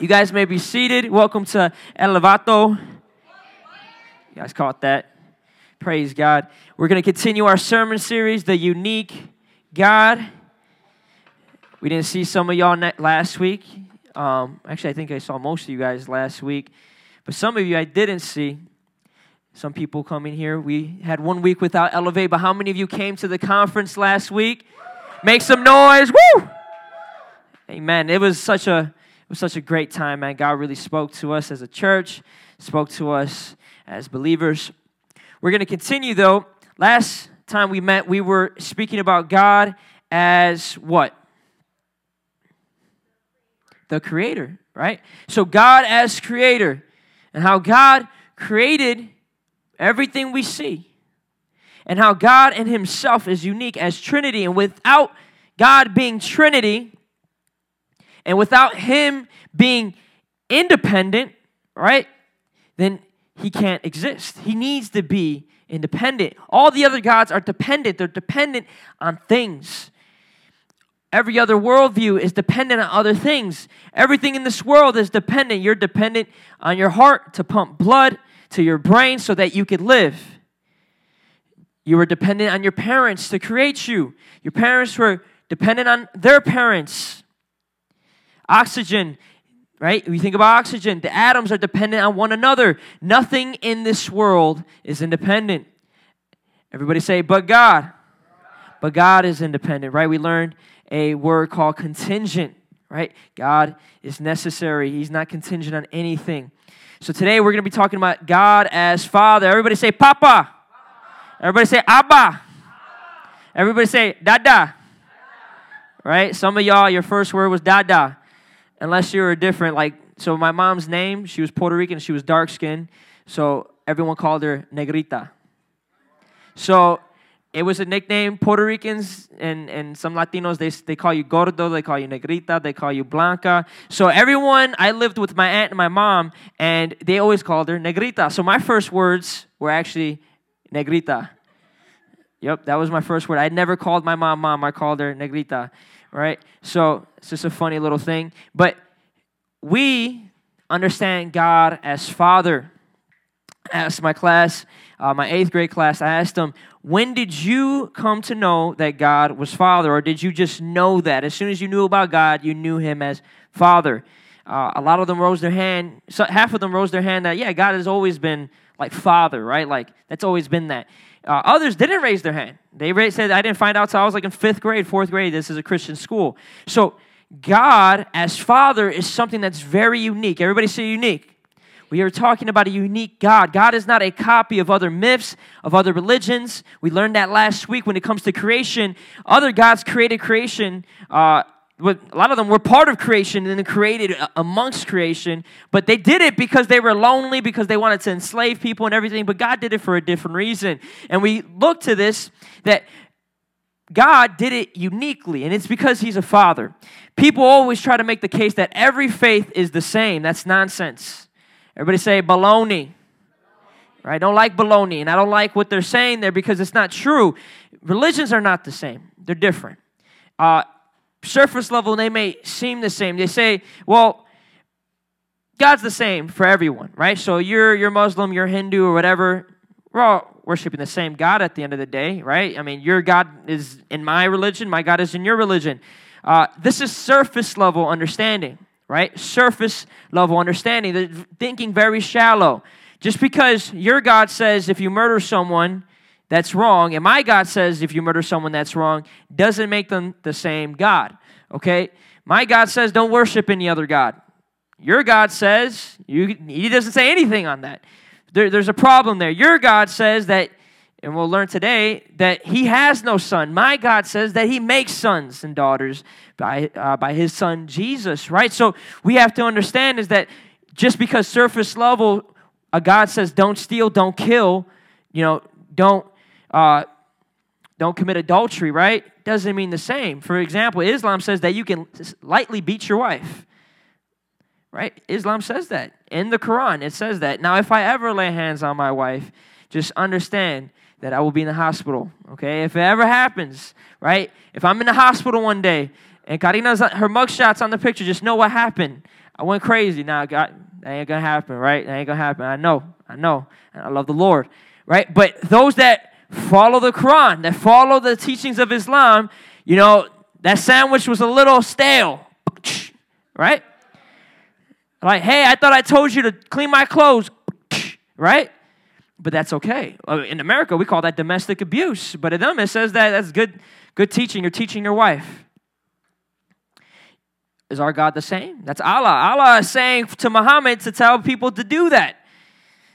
You guys may be seated. Welcome to Elevato. You guys caught that? Praise God. We're going to continue our sermon series, The Unique God. We didn't see some of y'all last week. Um, actually, I think I saw most of you guys last week. But some of you I didn't see. Some people coming here. We had one week without Elevate, but how many of you came to the conference last week? Make some noise. Woo! Amen. It was such a it was such a great time, man. God really spoke to us as a church, spoke to us as believers. We're going to continue though. Last time we met, we were speaking about God as what? The creator, right? So God as creator and how God created everything we see, and how God in Himself is unique as Trinity. And without God being Trinity, and without Him being independent, right, then He can't exist. He needs to be independent. All the other gods are dependent, they're dependent on things. Every other worldview is dependent on other things. Everything in this world is dependent. You're dependent on your heart to pump blood to your brain so that you could live. You were dependent on your parents to create you. Your parents were dependent on their parents. Oxygen, right? We think about oxygen, the atoms are dependent on one another. Nothing in this world is independent. Everybody say, but God. But God is independent, right? We learned a word called contingent, right? God is necessary, He's not contingent on anything. So today we're going to be talking about God as Father. Everybody say Papa. Everybody say Abba. Everybody say Dada. Right? Some of y'all, your first word was Dada. Unless you were different. Like, so my mom's name, she was Puerto Rican, she was dark skinned. So everyone called her Negrita. So it was a nickname. Puerto Ricans and, and some Latinos, they, they call you gordo, they call you negrita, they call you blanca. So everyone, I lived with my aunt and my mom, and they always called her negrita. So my first words were actually negrita. Yep, that was my first word. I never called my mom mom, I called her negrita, right? So it's just a funny little thing. But we understand God as Father. I asked my class, uh, my eighth grade class, I asked them, when did you come to know that God was Father? Or did you just know that? As soon as you knew about God, you knew Him as Father. Uh, a lot of them rose their hand. So half of them rose their hand that, yeah, God has always been like Father, right? Like, that's always been that. Uh, others didn't raise their hand. They said, I didn't find out until I was like in fifth grade, fourth grade. This is a Christian school. So, God as Father is something that's very unique. Everybody say unique. We are talking about a unique God. God is not a copy of other myths, of other religions. We learned that last week when it comes to creation. Other gods created creation. Uh, a lot of them were part of creation and then created amongst creation, but they did it because they were lonely, because they wanted to enslave people and everything, but God did it for a different reason. And we look to this that God did it uniquely, and it's because He's a father. People always try to make the case that every faith is the same. That's nonsense. Everybody say baloney. Right? I don't like baloney, and I don't like what they're saying there because it's not true. Religions are not the same, they're different. Uh, surface level, they may seem the same. They say, well, God's the same for everyone, right? So you're you're Muslim, you're Hindu, or whatever. We're all worshiping the same God at the end of the day, right? I mean, your God is in my religion, my God is in your religion. Uh, this is surface level understanding right? Surface level understanding. They're thinking very shallow. Just because your God says if you murder someone, that's wrong, and my God says if you murder someone, that's wrong, doesn't make them the same God, okay? My God says don't worship any other God. Your God says, you, he doesn't say anything on that. There, there's a problem there. Your God says that and we'll learn today that he has no son. My God says that he makes sons and daughters by, uh, by his son Jesus, right? So we have to understand is that just because surface level, a God says don't steal, don't kill, you know, don't, uh, don't commit adultery, right? Doesn't mean the same. For example, Islam says that you can lightly beat your wife. Right? Islam says that. In the Quran, it says that. Now, if I ever lay hands on my wife, just understand that I will be in the hospital, okay? If it ever happens, right? If I'm in the hospital one day And Karina's her mugshot's on the picture. Just know what happened. I went crazy. Now, God, that ain't gonna happen, right? That ain't gonna happen. I know. I know. And I love the Lord, right? But those that follow the Quran, that follow the teachings of Islam, you know, that sandwich was a little stale, right? Like, hey, I thought I told you to clean my clothes, right? But that's okay. In America, we call that domestic abuse. But in them, it says that that's good, good teaching. You're teaching your wife. Is our God the same? That's Allah. Allah is saying to Muhammad to tell people to do that.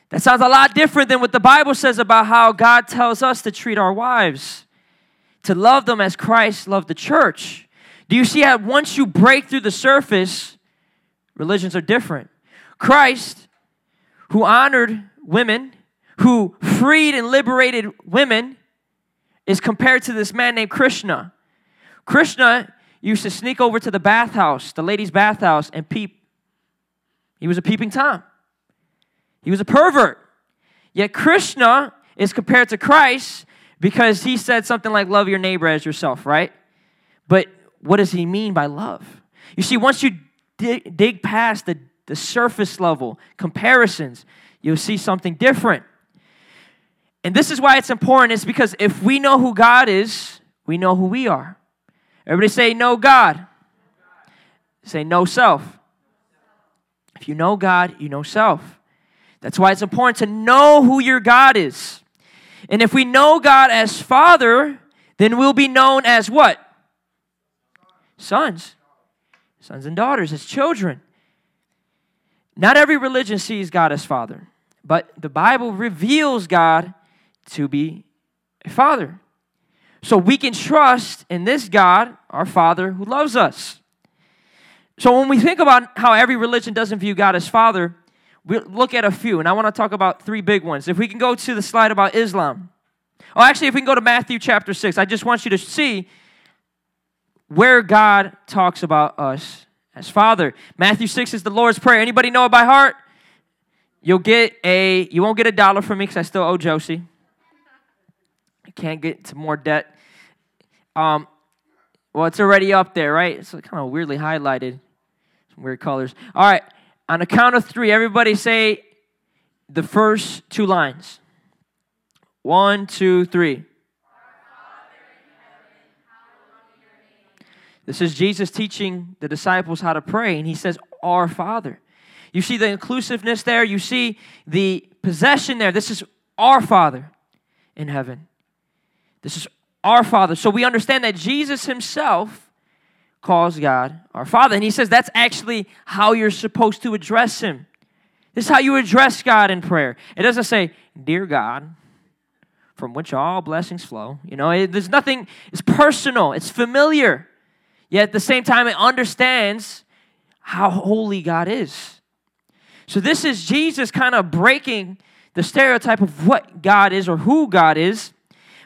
That sounds a lot different than what the Bible says about how God tells us to treat our wives, to love them as Christ loved the church. Do you see how once you break through the surface, religions are different? Christ, who honored women, who freed and liberated women, is compared to this man named Krishna. Krishna used to sneak over to the bathhouse, the ladies' bathhouse, and peep. He was a peeping Tom. He was a pervert. Yet Krishna is compared to Christ because he said something like, Love your neighbor as yourself, right? But what does he mean by love? You see, once you dig, dig past the, the surface level comparisons, you'll see something different. And this is why it's important, is because if we know who God is, we know who we are. Everybody say, No God. Say, No self. If you know God, you know self. That's why it's important to know who your God is. And if we know God as Father, then we'll be known as what? Sons. Sons and daughters, as children. Not every religion sees God as Father, but the Bible reveals God to be a Father. So we can trust in this God, our Father, who loves us. So when we think about how every religion doesn't view God as Father, We'll look at a few, and I want to talk about three big ones. If we can go to the slide about Islam. Oh, actually, if we can go to Matthew chapter 6, I just want you to see where God talks about us as Father. Matthew 6 is the Lord's Prayer. Anybody know it by heart? You'll get a, you won't get a dollar from me because I still owe Josie. I can't get to more debt. Um, well, it's already up there, right? It's kind of weirdly highlighted. Some weird colors. All right. On a count of three, everybody say the first two lines. One, two, three. This is Jesus teaching the disciples how to pray, and he says, Our Father. You see the inclusiveness there, you see the possession there. This is our Father in heaven. This is our Father. So we understand that Jesus himself calls God our Father. And he says that's actually how you're supposed to address him. This is how you address God in prayer. It doesn't say, Dear God, from which all blessings flow. You know, it, there's nothing, it's personal, it's familiar. Yet at the same time, it understands how holy God is. So this is Jesus kind of breaking the stereotype of what God is or who God is.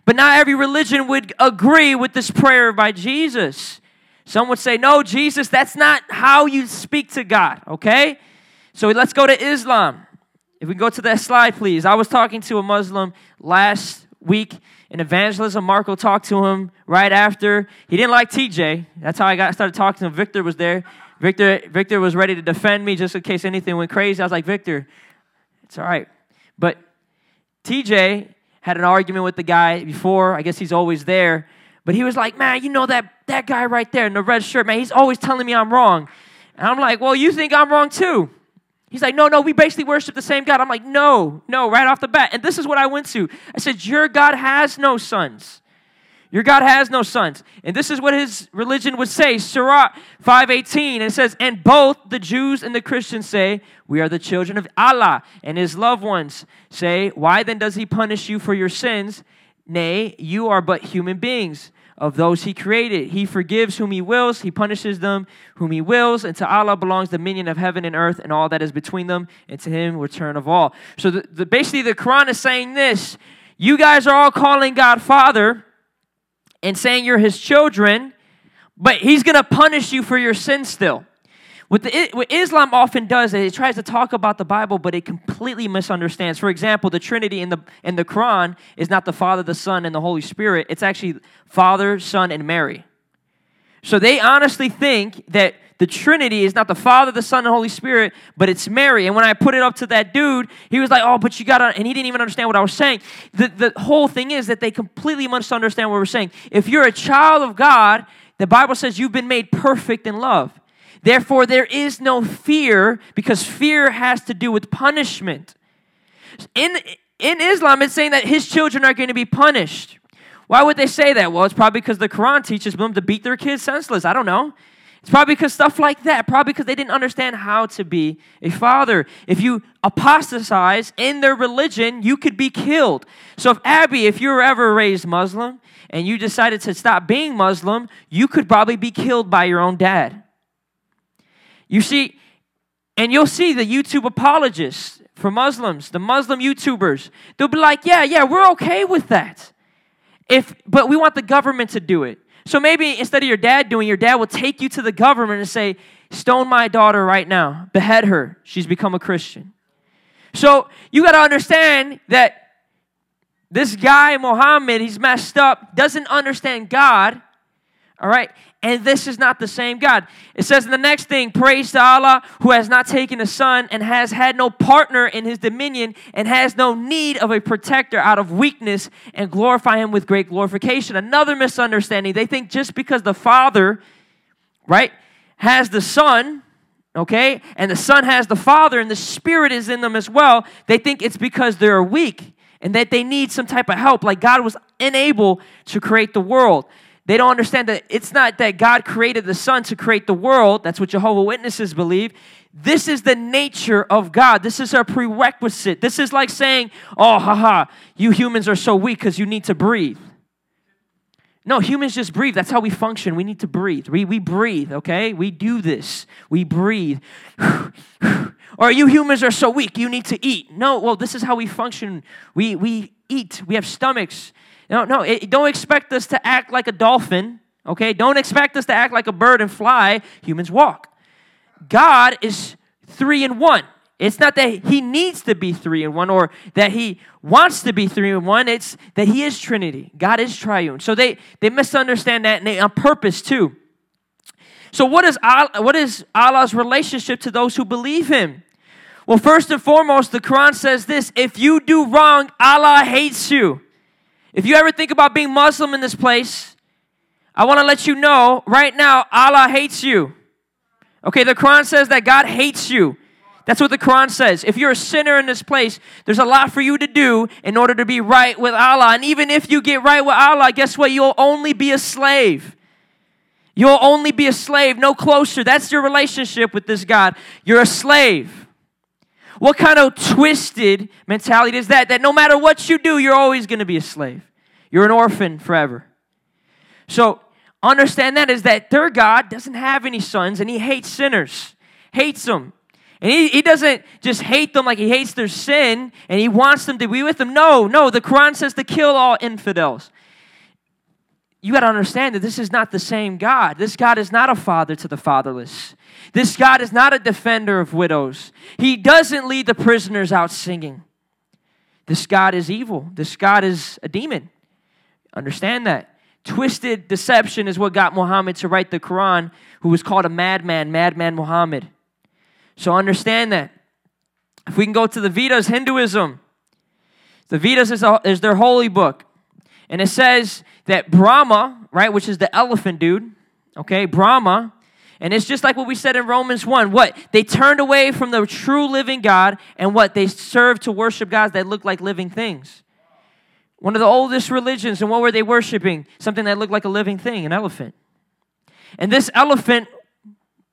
But not every religion would agree with this prayer by Jesus. Some would say, no, Jesus, that's not how you speak to God, okay? So let's go to Islam. If we go to that slide, please. I was talking to a Muslim last week in evangelism. Marco talked to him right after. He didn't like TJ. That's how I got started talking to him. Victor was there. Victor, Victor was ready to defend me just in case anything went crazy. I was like, Victor, it's all right. But TJ had an argument with the guy before. I guess he's always there. But he was like, man, you know that, that guy right there in the red shirt, man, he's always telling me I'm wrong. And I'm like, well, you think I'm wrong too. He's like, no, no, we basically worship the same God. I'm like, no, no, right off the bat. And this is what I went to. I said, your God has no sons. Your God has no sons. And this is what his religion would say, Surah 518. And it says, and both the Jews and the Christians say, we are the children of Allah. And his loved ones say, why then does he punish you for your sins? Nay, you are but human beings of those he created. He forgives whom he wills, he punishes them whom he wills, and to Allah belongs the dominion of heaven and earth and all that is between them, and to him return of all. So the, the, basically, the Quran is saying this you guys are all calling God Father and saying you're his children, but he's going to punish you for your sin still. What, the, what Islam often does is it tries to talk about the Bible, but it completely misunderstands. For example, the Trinity in the, in the Quran is not the Father, the Son, and the Holy Spirit. It's actually Father, Son, and Mary. So they honestly think that the Trinity is not the Father, the Son, and Holy Spirit, but it's Mary. And when I put it up to that dude, he was like, "Oh, but you gotta," and he didn't even understand what I was saying. The the whole thing is that they completely misunderstand what we're saying. If you're a child of God, the Bible says you've been made perfect in love. Therefore, there is no fear because fear has to do with punishment. In in Islam, it's saying that his children are going to be punished. Why would they say that? Well, it's probably because the Quran teaches them to beat their kids senseless. I don't know. It's probably because stuff like that. Probably because they didn't understand how to be a father. If you apostatize in their religion, you could be killed. So, if Abby, if you were ever raised Muslim and you decided to stop being Muslim, you could probably be killed by your own dad. You see, and you'll see the YouTube apologists for Muslims, the Muslim YouTubers, they'll be like, yeah, yeah, we're okay with that. If, but we want the government to do it. So maybe instead of your dad doing, your dad will take you to the government and say, Stone my daughter right now, behead her. She's become a Christian. So you got to understand that this guy, Muhammad, he's messed up, doesn't understand God, all right? And this is not the same God. It says in the next thing, praise to Allah who has not taken a son and has had no partner in his dominion and has no need of a protector out of weakness and glorify him with great glorification. Another misunderstanding. They think just because the Father, right, has the Son, okay, and the Son has the Father and the Spirit is in them as well, they think it's because they're weak and that they need some type of help, like God was unable to create the world. They don't understand that it's not that God created the sun to create the world. That's what Jehovah Witnesses believe. This is the nature of God. This is our prerequisite. This is like saying, oh, haha, you humans are so weak because you need to breathe. No, humans just breathe. That's how we function. We need to breathe. We, we breathe, okay? We do this. We breathe. or you humans are so weak, you need to eat. No, well, this is how we function. We, we eat. We have stomachs. No, no, it, don't expect us to act like a dolphin, okay? Don't expect us to act like a bird and fly. Humans walk. God is three in one. It's not that he needs to be three in one or that he wants to be three in one. It's that he is Trinity. God is triune. So they, they misunderstand that and they, on purpose too. So what is, Allah, what is Allah's relationship to those who believe him? Well, first and foremost, the Quran says this if you do wrong, Allah hates you. If you ever think about being Muslim in this place, I want to let you know right now, Allah hates you. Okay, the Quran says that God hates you. That's what the Quran says. If you're a sinner in this place, there's a lot for you to do in order to be right with Allah. And even if you get right with Allah, guess what? You'll only be a slave. You'll only be a slave, no closer. That's your relationship with this God. You're a slave. What kind of twisted mentality is that? That no matter what you do, you're always going to be a slave. You're an orphan forever. So understand that is that their God doesn't have any sons and he hates sinners, hates them. And he, he doesn't just hate them like he hates their sin and he wants them to be with them. No, no, the Quran says to kill all infidels you got to understand that this is not the same God. This God is not a father to the fatherless. This God is not a defender of widows. He doesn't lead the prisoners out singing. This God is evil. This God is a demon. Understand that. Twisted deception is what got Muhammad to write the Quran, who was called a madman, Madman Muhammad. So understand that. If we can go to the Vedas, Hinduism, the Vedas is, a, is their holy book. And it says that Brahma, right, which is the elephant dude, okay, Brahma, and it's just like what we said in Romans 1. What? They turned away from the true living God, and what? They served to worship gods that looked like living things. One of the oldest religions, and what were they worshiping? Something that looked like a living thing, an elephant. And this elephant,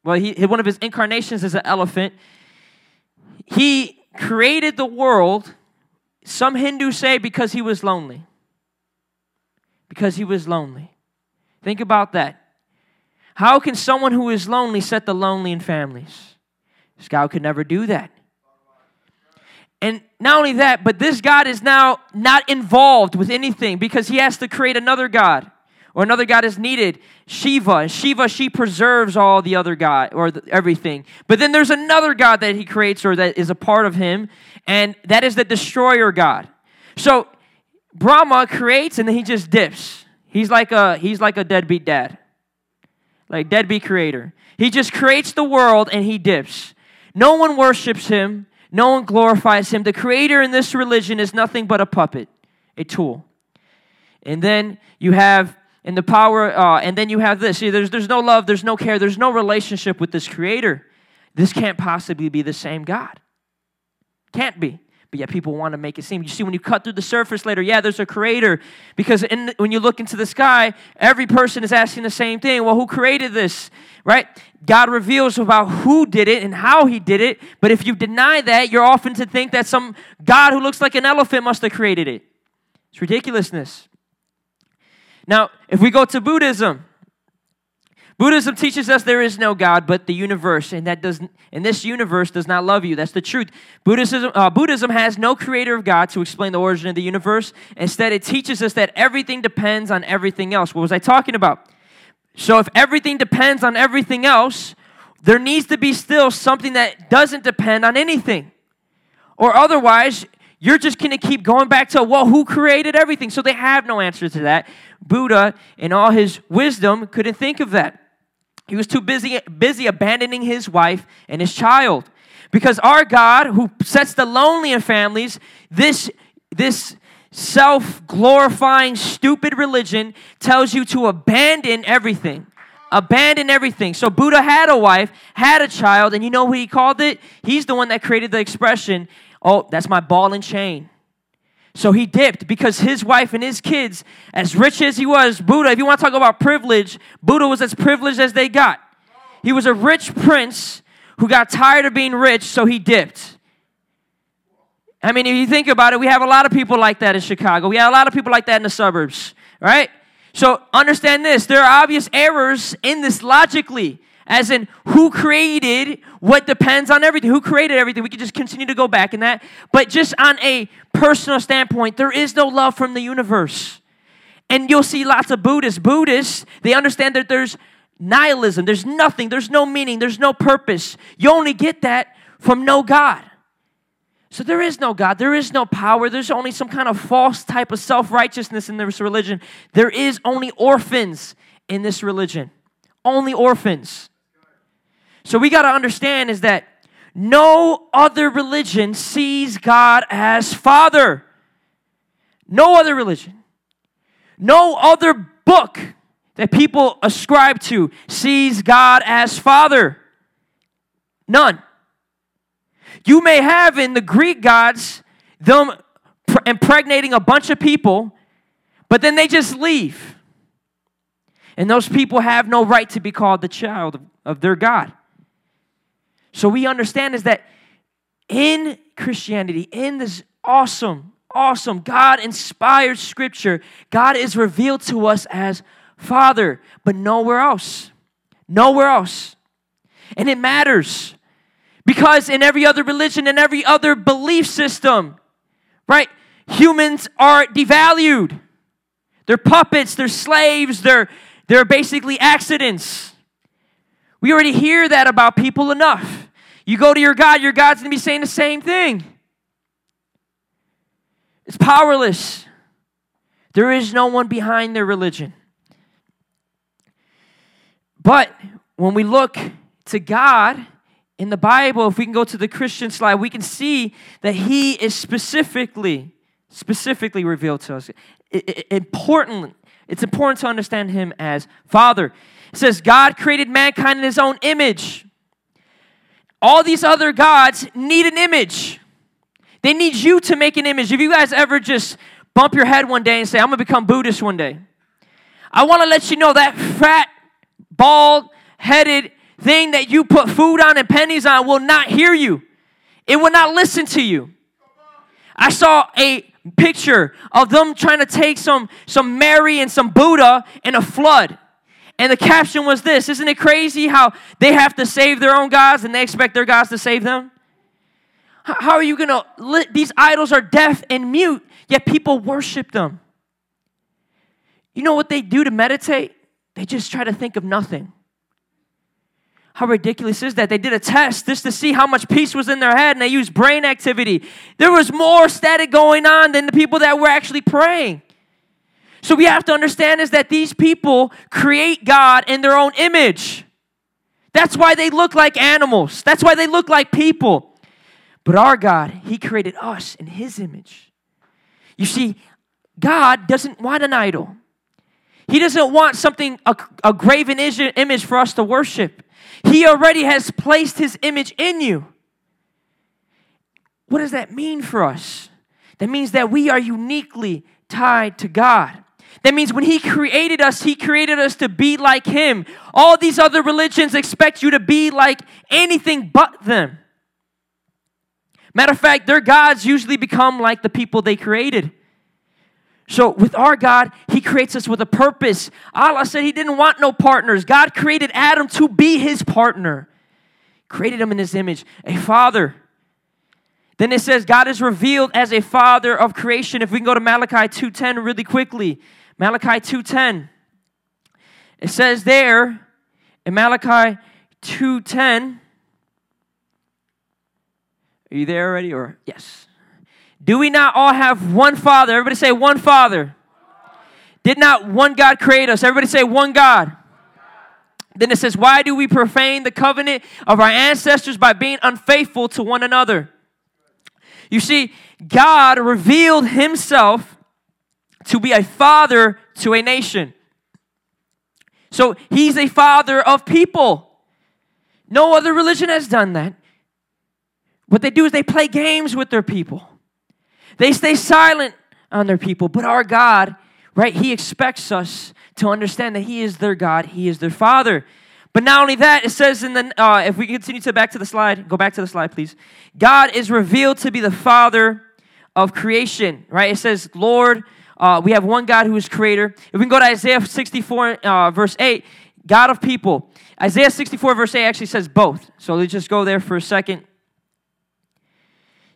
well, he, one of his incarnations is an elephant. He created the world, some Hindus say, because he was lonely because he was lonely. Think about that. How can someone who is lonely set the lonely in families? This God could never do that. And not only that, but this God is now not involved with anything because he has to create another God or another God is needed. Shiva. And Shiva, she preserves all the other God or the, everything. But then there's another God that he creates or that is a part of him, and that is the destroyer God. So Brahma creates and then he just dips. He's like a he's like a deadbeat dad. like deadbeat creator. He just creates the world and he dips. No one worships him, no one glorifies him. The creator in this religion is nothing but a puppet, a tool. And then you have in the power, uh, and then you have this. See, there's, there's no love, there's no care, there's no relationship with this creator. This can't possibly be the same God. Can't be but yet people want to make it seem. You see, when you cut through the surface later, yeah, there's a creator. Because in, when you look into the sky, every person is asking the same thing. Well, who created this? Right? God reveals about who did it and how he did it. But if you deny that, you're often to think that some God who looks like an elephant must have created it. It's ridiculousness. Now, if we go to Buddhism, Buddhism teaches us there is no God but the universe, and that does and this universe does not love you. That's the truth. Buddhism, uh, Buddhism has no creator of God to explain the origin of the universe. Instead, it teaches us that everything depends on everything else. What was I talking about? So, if everything depends on everything else, there needs to be still something that doesn't depend on anything, or otherwise. You're just going to keep going back to, well, who created everything? So they have no answer to that. Buddha, in all his wisdom, couldn't think of that. He was too busy, busy abandoning his wife and his child. Because our God, who sets the lonely in families, this, this self glorifying, stupid religion tells you to abandon everything. Abandon everything. So Buddha had a wife, had a child, and you know what he called it? He's the one that created the expression, oh, that's my ball and chain. So he dipped because his wife and his kids, as rich as he was, Buddha, if you want to talk about privilege, Buddha was as privileged as they got. He was a rich prince who got tired of being rich, so he dipped. I mean, if you think about it, we have a lot of people like that in Chicago. We have a lot of people like that in the suburbs, right? So understand this there are obvious errors in this logically as in who created what depends on everything. Who created everything? We could just continue to go back in that. But just on a personal standpoint, there is no love from the universe. And you'll see lots of Buddhists. Buddhists, they understand that there's nihilism, there's nothing, there's no meaning, there's no purpose. You only get that from no God. So there is no God, there is no power, there's only some kind of false type of self righteousness in this religion. There is only orphans in this religion. Only orphans. So we got to understand is that no other religion sees God as Father. No other religion. No other book that people ascribe to sees God as Father. None. You may have in the Greek gods them impregnating a bunch of people, but then they just leave. And those people have no right to be called the child of their God. So we understand is that in Christianity, in this awesome, awesome, God inspired scripture, God is revealed to us as Father, but nowhere else. Nowhere else. And it matters because in every other religion and every other belief system, right, humans are devalued. They're puppets, they're slaves, they're, they're basically accidents. We already hear that about people enough. You go to your God, your God's going to be saying the same thing. It's powerless. There is no one behind their religion. But when we look to God in the Bible, if we can go to the Christian slide, we can see that He is specifically, specifically revealed to us. It, it, important, it's important to understand Him as Father. It says, God created mankind in His own image. All these other gods need an image. They need you to make an image. If you guys ever just bump your head one day and say, I'm to become Buddhist one day, I want to let you know that fat, bald headed thing that you put food on and pennies on will not hear you, it will not listen to you. I saw a picture of them trying to take some, some Mary and some Buddha in a flood. And the caption was this Isn't it crazy how they have to save their own gods and they expect their gods to save them? How are you going to, these idols are deaf and mute, yet people worship them. You know what they do to meditate? They just try to think of nothing. How ridiculous is that? They did a test just to see how much peace was in their head and they used brain activity. There was more static going on than the people that were actually praying. So we have to understand is that these people create God in their own image. That's why they look like animals. That's why they look like people. But our God, He created us in His image. You see, God doesn't want an idol. He doesn't want something, a, a graven image for us to worship. He already has placed His image in you. What does that mean for us? That means that we are uniquely tied to God. That means when He created us, He created us to be like Him. All these other religions expect you to be like anything but them. Matter of fact, their gods usually become like the people they created. So, with our God, He creates us with a purpose. Allah said He didn't want no partners. God created Adam to be His partner, created him in His image, a father. Then it says God is revealed as a father of creation. If we can go to Malachi 2:10 really quickly. Malachi 2:10. It says there in Malachi 2:10 Are you there already or yes? Do we not all have one Father? Everybody say one Father. Did not one God create us? Everybody say one God. Then it says, Why do we profane the covenant of our ancestors by being unfaithful to one another? You see, God revealed Himself to be a father to a nation. So He's a father of people. No other religion has done that. What they do is they play games with their people. They stay silent on their people, but our God, right, He expects us to understand that He is their God, He is their Father. But not only that, it says in the, uh, if we continue to back to the slide, go back to the slide, please. God is revealed to be the Father of creation, right? It says, Lord, uh, we have one God who is creator. If we can go to Isaiah 64, uh, verse 8, God of people. Isaiah 64, verse 8 actually says both. So let's just go there for a second.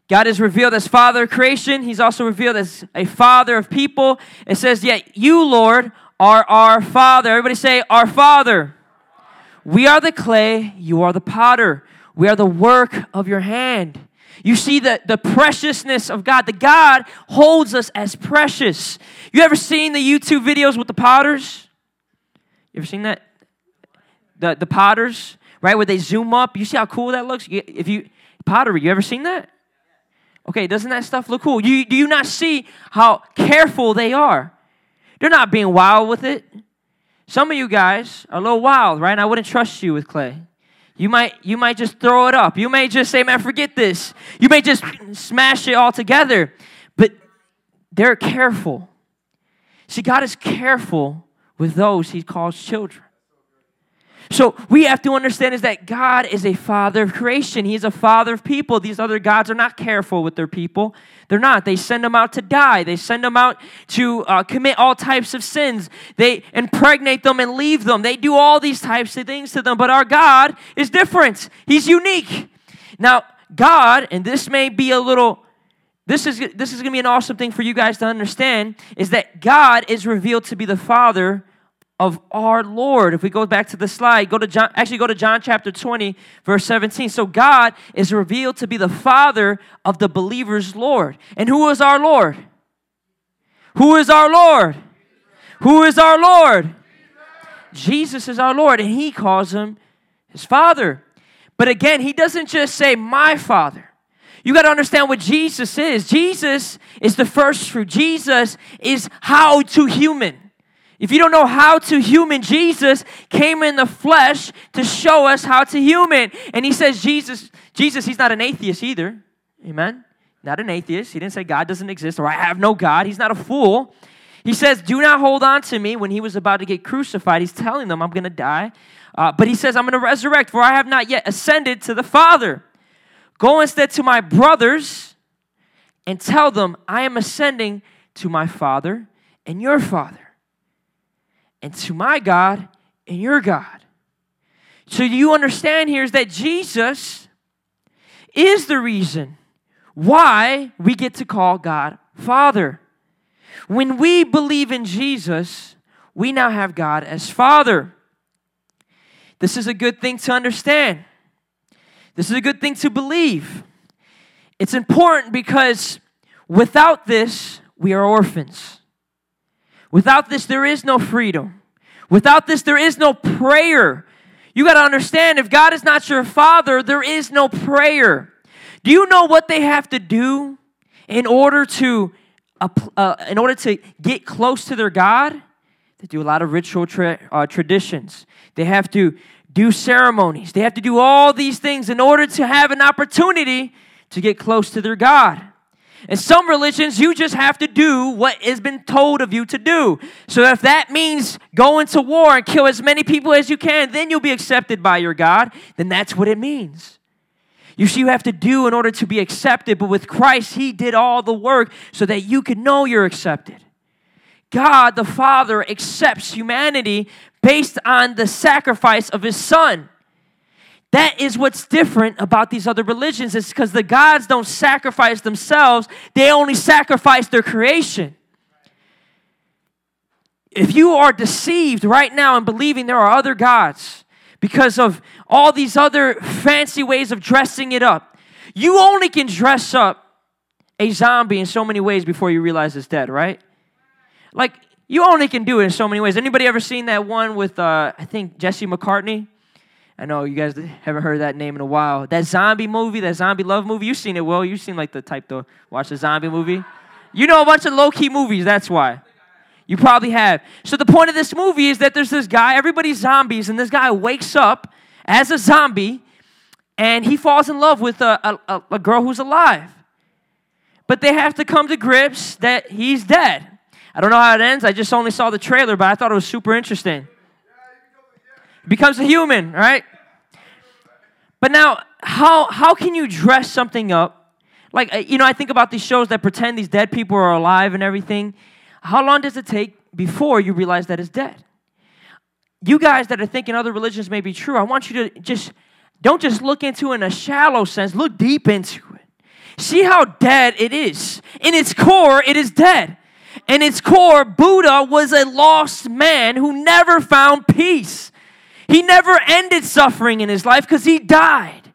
God is revealed as Father of creation. He's also revealed as a Father of people. It says, Yet you, Lord, are our Father. Everybody say, Our Father. We are the clay, you are the potter. We are the work of your hand. You see the, the preciousness of God. The God holds us as precious. You ever seen the YouTube videos with the potters? You ever seen that? The, the potters, right? Where they zoom up. You see how cool that looks? If you pottery, you ever seen that? Okay, doesn't that stuff look cool? You, do you not see how careful they are? They're not being wild with it. Some of you guys are a little wild, right? I wouldn't trust you with clay. You might, you might just throw it up. You may just say, man, forget this. You may just smash it all together. But they're careful. See, God is careful with those he calls children. So we have to understand is that God is a father of creation. He's a father of people. These other gods are not careful with their people. They're not. They send them out to die. They send them out to uh, commit all types of sins. They impregnate them and leave them. They do all these types of things to them. But our God is different. He's unique. Now, God, and this may be a little this is this is going to be an awesome thing for you guys to understand is that God is revealed to be the father of our Lord. If we go back to the slide, go to John, actually go to John chapter 20, verse 17. So God is revealed to be the Father of the believer's Lord. And who is our Lord? Who is our Lord? Who is our Lord? Jesus is our Lord, and he calls him his Father. But again, he doesn't just say, My Father. You got to understand what Jesus is. Jesus is the first fruit. Jesus is how to human. If you don't know how to human, Jesus came in the flesh to show us how to human. And he says, Jesus, Jesus, he's not an atheist either. Amen. Not an atheist. He didn't say God doesn't exist or I have no God. He's not a fool. He says, Do not hold on to me when he was about to get crucified. He's telling them, I'm going to die. Uh, but he says, I'm going to resurrect, for I have not yet ascended to the Father. Go instead to my brothers and tell them, I am ascending to my Father and your Father and to my God and your God. So you understand here is that Jesus is the reason why we get to call God Father. When we believe in Jesus, we now have God as Father. This is a good thing to understand. This is a good thing to believe. It's important because without this, we are orphans. Without this, there is no freedom. Without this, there is no prayer. You got to understand if God is not your father, there is no prayer. Do you know what they have to do in order to uh, in order to get close to their God? They do a lot of ritual tra- uh, traditions. They have to do ceremonies. They have to do all these things in order to have an opportunity to get close to their God. In some religions, you just have to do what has been told of you to do. So if that means going to war and kill as many people as you can, then you'll be accepted by your God, then that's what it means. You see, you have to do in order to be accepted, but with Christ, He did all the work so that you can know you're accepted. God the Father accepts humanity based on the sacrifice of His Son. That is what's different about these other religions. It's because the gods don't sacrifice themselves, they only sacrifice their creation. If you are deceived right now and believing there are other gods because of all these other fancy ways of dressing it up, you only can dress up a zombie in so many ways before you realize it's dead, right? Like, you only can do it in so many ways. Anybody ever seen that one with, uh, I think, Jesse McCartney? I know you guys haven't heard that name in a while. That zombie movie, that zombie love movie, you've seen it, Will. You've seen like the type to watch a zombie movie. You know a bunch of low key movies, that's why. You probably have. So the point of this movie is that there's this guy, everybody's zombies, and this guy wakes up as a zombie and he falls in love with a, a, a girl who's alive. But they have to come to grips that he's dead. I don't know how it ends. I just only saw the trailer, but I thought it was super interesting becomes a human, right? But now, how, how can you dress something up? Like, uh, you know, I think about these shows that pretend these dead people are alive and everything. How long does it take before you realize that it's dead? You guys that are thinking other religions may be true, I want you to just, don't just look into it in a shallow sense, look deep into it. See how dead it is. In its core, it is dead. In its core, Buddha was a lost man who never found peace. He never ended suffering in his life because he died.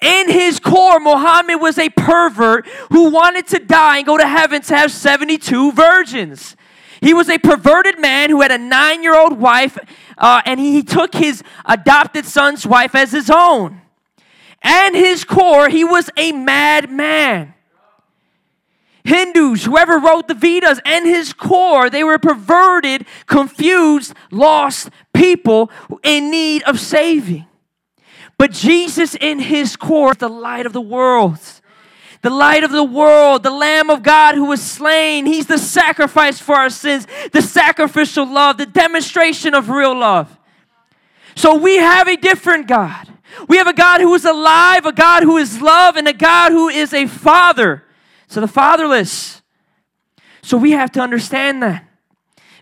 In his core, Muhammad was a pervert who wanted to die and go to heaven to have 72 virgins. He was a perverted man who had a nine year old wife, uh, and he took his adopted son's wife as his own. And his core, he was a madman. Hindus, whoever wrote the Vedas, and his core, they were perverted, confused, lost people in need of saving. But Jesus, in his core, the light of the world. The light of the world, the Lamb of God who was slain. He's the sacrifice for our sins, the sacrificial love, the demonstration of real love. So we have a different God. We have a God who is alive, a God who is love, and a God who is a father so the fatherless. So we have to understand that.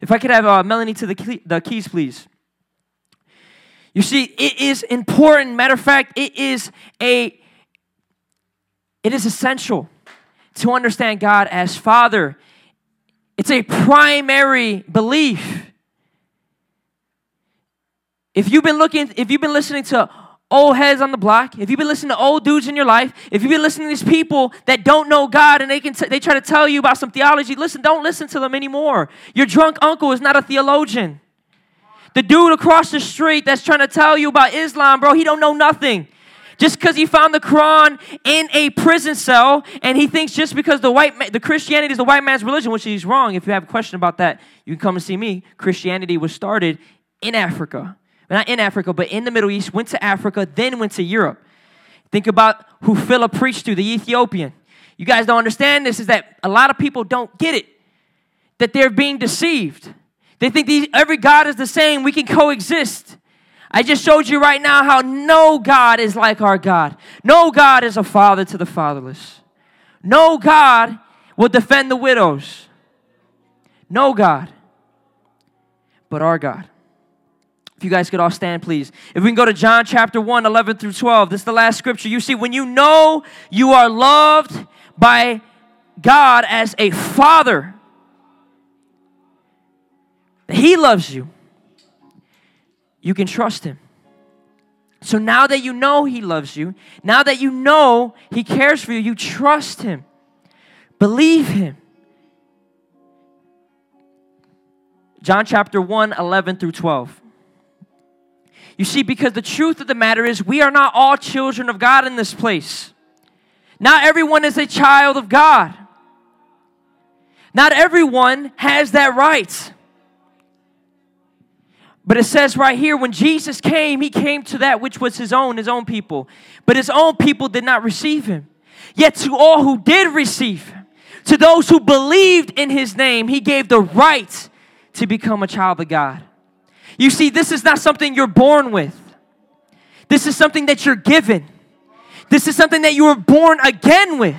If I could have uh, Melanie to the, the keys, please. You see, it is important. Matter of fact, it is a it is essential to understand God as Father. It's a primary belief. If you've been looking, if you've been listening to old heads on the block, if you've been listening to old dudes in your life, if you've been listening to these people that don't know God and they can t- they try to tell you about some theology, listen, don't listen to them anymore. Your drunk uncle is not a theologian. The dude across the street that's trying to tell you about Islam, bro, he don't know nothing. Just because he found the Quran in a prison cell, and he thinks just because the white ma- the Christianity is the white man's religion, which he's wrong. If you have a question about that, you can come and see me. Christianity was started in Africa not in Africa, but in the Middle East, went to Africa, then went to Europe. Think about who Philip preached to, the Ethiopian. You guys don't understand this, is that a lot of people don't get it, that they're being deceived. They think these, every God is the same, we can coexist. I just showed you right now how no God is like our God. No God is a father to the fatherless. No God will defend the widows. No God, but our God. You guys could all stand, please. If we can go to John chapter 1, 11 through 12. This is the last scripture. You see, when you know you are loved by God as a father, He loves you, you can trust Him. So now that you know He loves you, now that you know He cares for you, you trust Him, believe Him. John chapter 1, 11 through 12. You see, because the truth of the matter is, we are not all children of God in this place. Not everyone is a child of God. Not everyone has that right. But it says right here, when Jesus came, he came to that which was his own, his own people. But his own people did not receive him. Yet to all who did receive him, to those who believed in his name, he gave the right to become a child of God. You see, this is not something you're born with, this is something that you're given. This is something that you were born again with.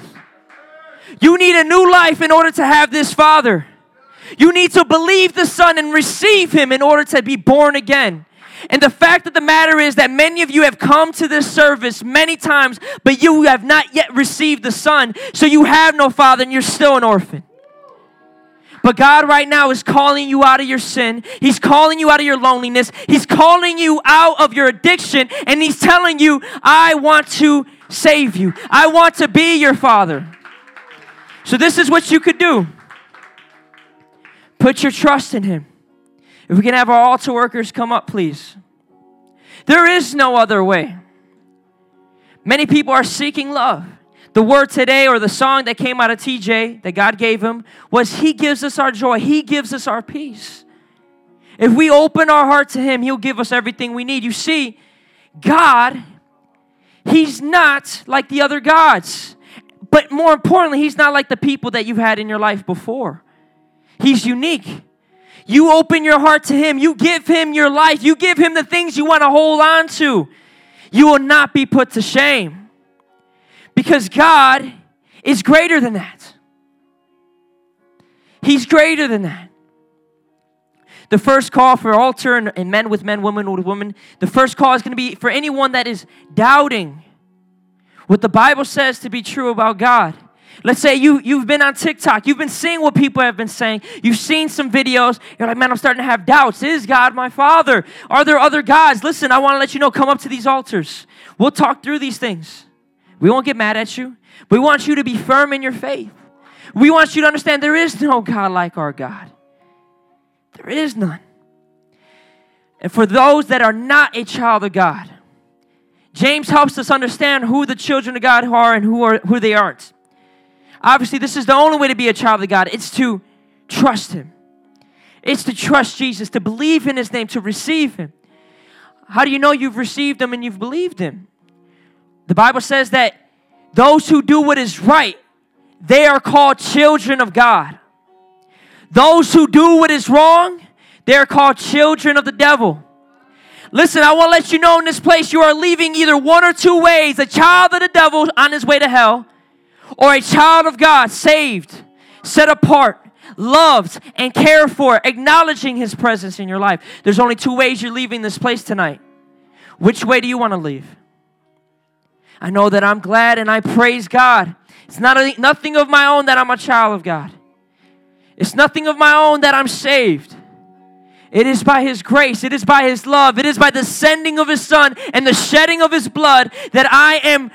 You need a new life in order to have this Father. You need to believe the Son and receive Him in order to be born again. And the fact of the matter is that many of you have come to this service many times, but you have not yet received the Son, so you have no Father and you're still an orphan. But God, right now, is calling you out of your sin. He's calling you out of your loneliness. He's calling you out of your addiction. And He's telling you, I want to save you. I want to be your Father. So, this is what you could do put your trust in Him. If we can have our altar workers come up, please. There is no other way. Many people are seeking love. The word today, or the song that came out of TJ that God gave him, was He gives us our joy, He gives us our peace. If we open our heart to Him, He'll give us everything we need. You see, God, He's not like the other gods. But more importantly, He's not like the people that you've had in your life before. He's unique. You open your heart to Him, you give Him your life, you give Him the things you want to hold on to. You will not be put to shame because God is greater than that. He's greater than that. The first call for altar and, and men with men, women with women, the first call is going to be for anyone that is doubting what the Bible says to be true about God. Let's say you, you've been on TikTok, you've been seeing what people have been saying, you've seen some videos, you're like, man, I'm starting to have doubts. Is God my Father? Are there other gods? Listen, I want to let you know, come up to these altars. We'll talk through these things. We won't get mad at you. We want you to be firm in your faith. We want you to understand there is no God like our God. There is none. And for those that are not a child of God, James helps us understand who the children of God are and who, are, who they aren't. Obviously, this is the only way to be a child of God. It's to trust Him. It's to trust Jesus, to believe in His name, to receive Him. How do you know you've received Him and you've believed Him? The Bible says that those who do what is right, they are called children of God. Those who do what is wrong, they are called children of the devil. Listen, I want to let you know in this place you are leaving either one or two ways a child of the devil on his way to hell, or a child of God, saved, set apart, loved, and cared for, acknowledging His presence in your life. There's only two ways you're leaving this place tonight. Which way do you want to leave? I know that I'm glad and I praise God. It's not a, nothing of my own that I'm a child of God. It's nothing of my own that I'm saved. It is by His grace, it is by His love, it is by the sending of His Son and the shedding of His blood that I am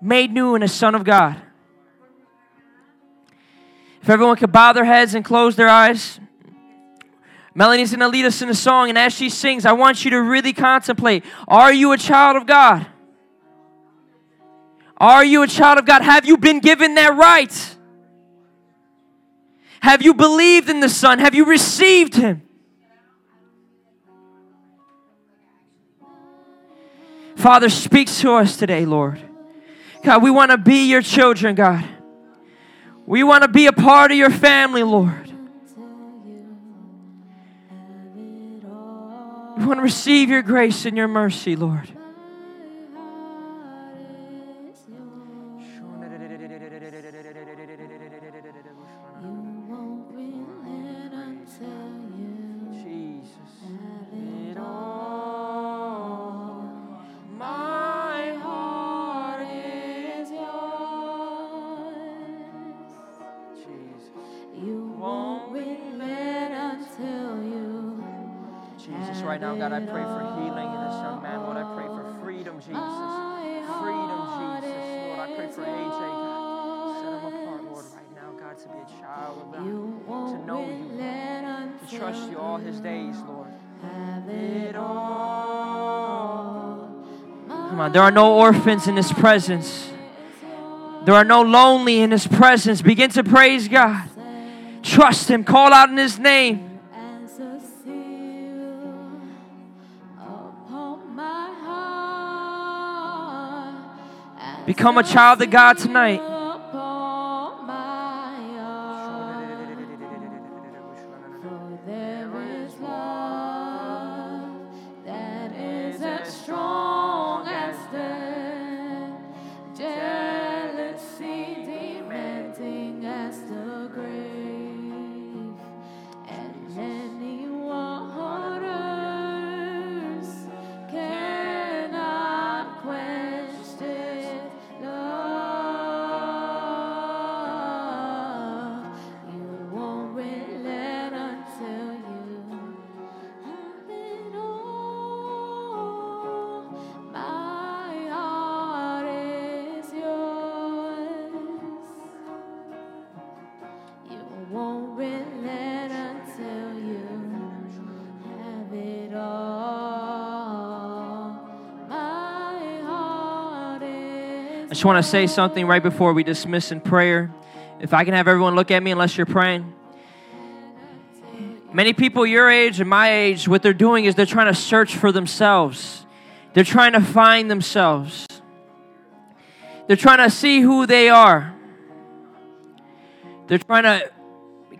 made new and a Son of God. If everyone could bow their heads and close their eyes. Melanie's to lead us in a song, and as she sings, I want you to really contemplate Are you a child of God? Are you a child of God? Have you been given that right? Have you believed in the Son? Have you received Him? Father, speak to us today, Lord. God, we want to be your children, God. We want to be a part of your family, Lord. We want to receive your grace and your mercy, Lord. Right now, God, I pray for healing in this young man. Lord, I pray for freedom, Jesus. Freedom, Jesus. Lord, I pray for AJ, God. Set him apart, Lord, right now, God, to be a child of God. To know you, Lord. To trust you all his days, Lord. Have it all. Come on, there are no orphans in his presence. There are no lonely in his presence. Begin to praise God. Trust him. Call out in his name. Become a child of God tonight. Just want to say something right before we dismiss in prayer. If I can have everyone look at me unless you're praying. Many people your age and my age, what they're doing is they're trying to search for themselves. They're trying to find themselves. They're trying to see who they are. They're trying to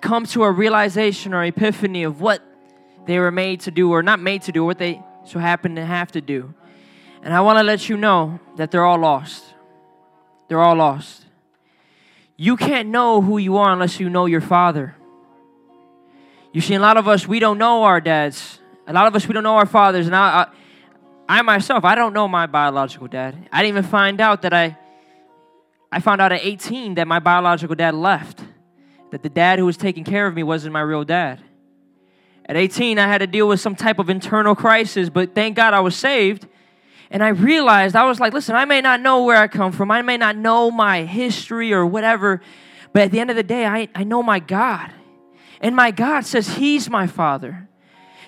come to a realization or epiphany of what they were made to do or not made to do, what they so happen to have to do. And I want to let you know that they're all lost. They're all lost. You can't know who you are unless you know your father. You see, a lot of us, we don't know our dads. A lot of us, we don't know our fathers. And I, I, I myself, I don't know my biological dad. I didn't even find out that I, I found out at 18 that my biological dad left. That the dad who was taking care of me wasn't my real dad. At 18, I had to deal with some type of internal crisis, but thank God I was saved. And I realized, I was like, listen, I may not know where I come from, I may not know my history or whatever, but at the end of the day, I, I know my God. And my God says He's my Father.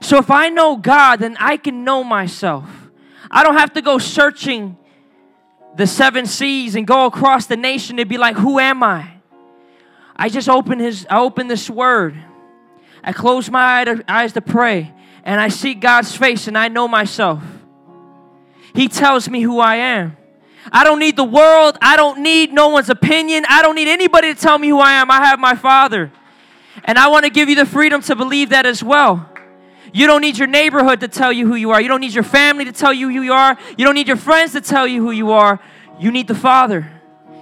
So if I know God, then I can know myself. I don't have to go searching the seven seas and go across the nation to be like, who am I? I just open his I open this word. I close my eyes to pray and I see God's face and I know myself. He tells me who I am. I don't need the world. I don't need no one's opinion. I don't need anybody to tell me who I am. I have my Father. And I want to give you the freedom to believe that as well. You don't need your neighborhood to tell you who you are. You don't need your family to tell you who you are. You don't need your friends to tell you who you are. You need the Father.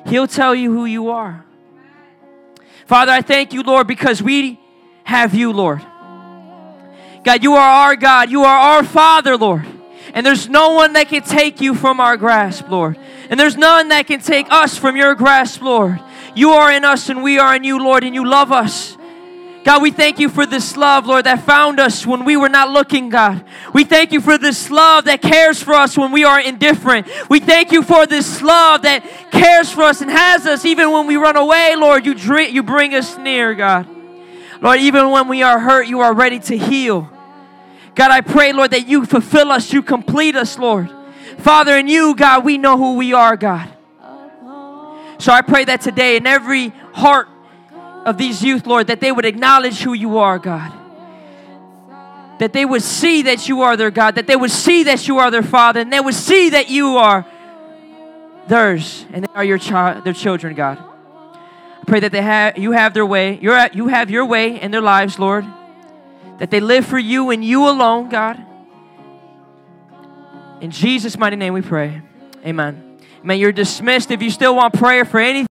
He'll tell you who you are. Father, I thank you, Lord, because we have you, Lord. God, you are our God. You are our Father, Lord. And there's no one that can take you from our grasp, Lord. And there's none that can take us from your grasp, Lord. You are in us and we are in you, Lord, and you love us. God, we thank you for this love, Lord, that found us when we were not looking, God. We thank you for this love that cares for us when we are indifferent. We thank you for this love that cares for us and has us even when we run away, Lord. You, you bring us near, God. Lord, even when we are hurt, you are ready to heal. God, I pray, Lord, that you fulfill us, you complete us, Lord. Father, in you, God, we know who we are, God. So I pray that today in every heart of these youth, Lord, that they would acknowledge who you are, God. That they would see that you are their God, that they would see that you are their Father, and they would see that you are theirs and they are your child, their children, God. I pray that they have you have their way, you're at, you have your way in their lives, Lord. That they live for you and you alone, God. In Jesus' mighty name we pray. Amen. Man, you're dismissed if you still want prayer for anything.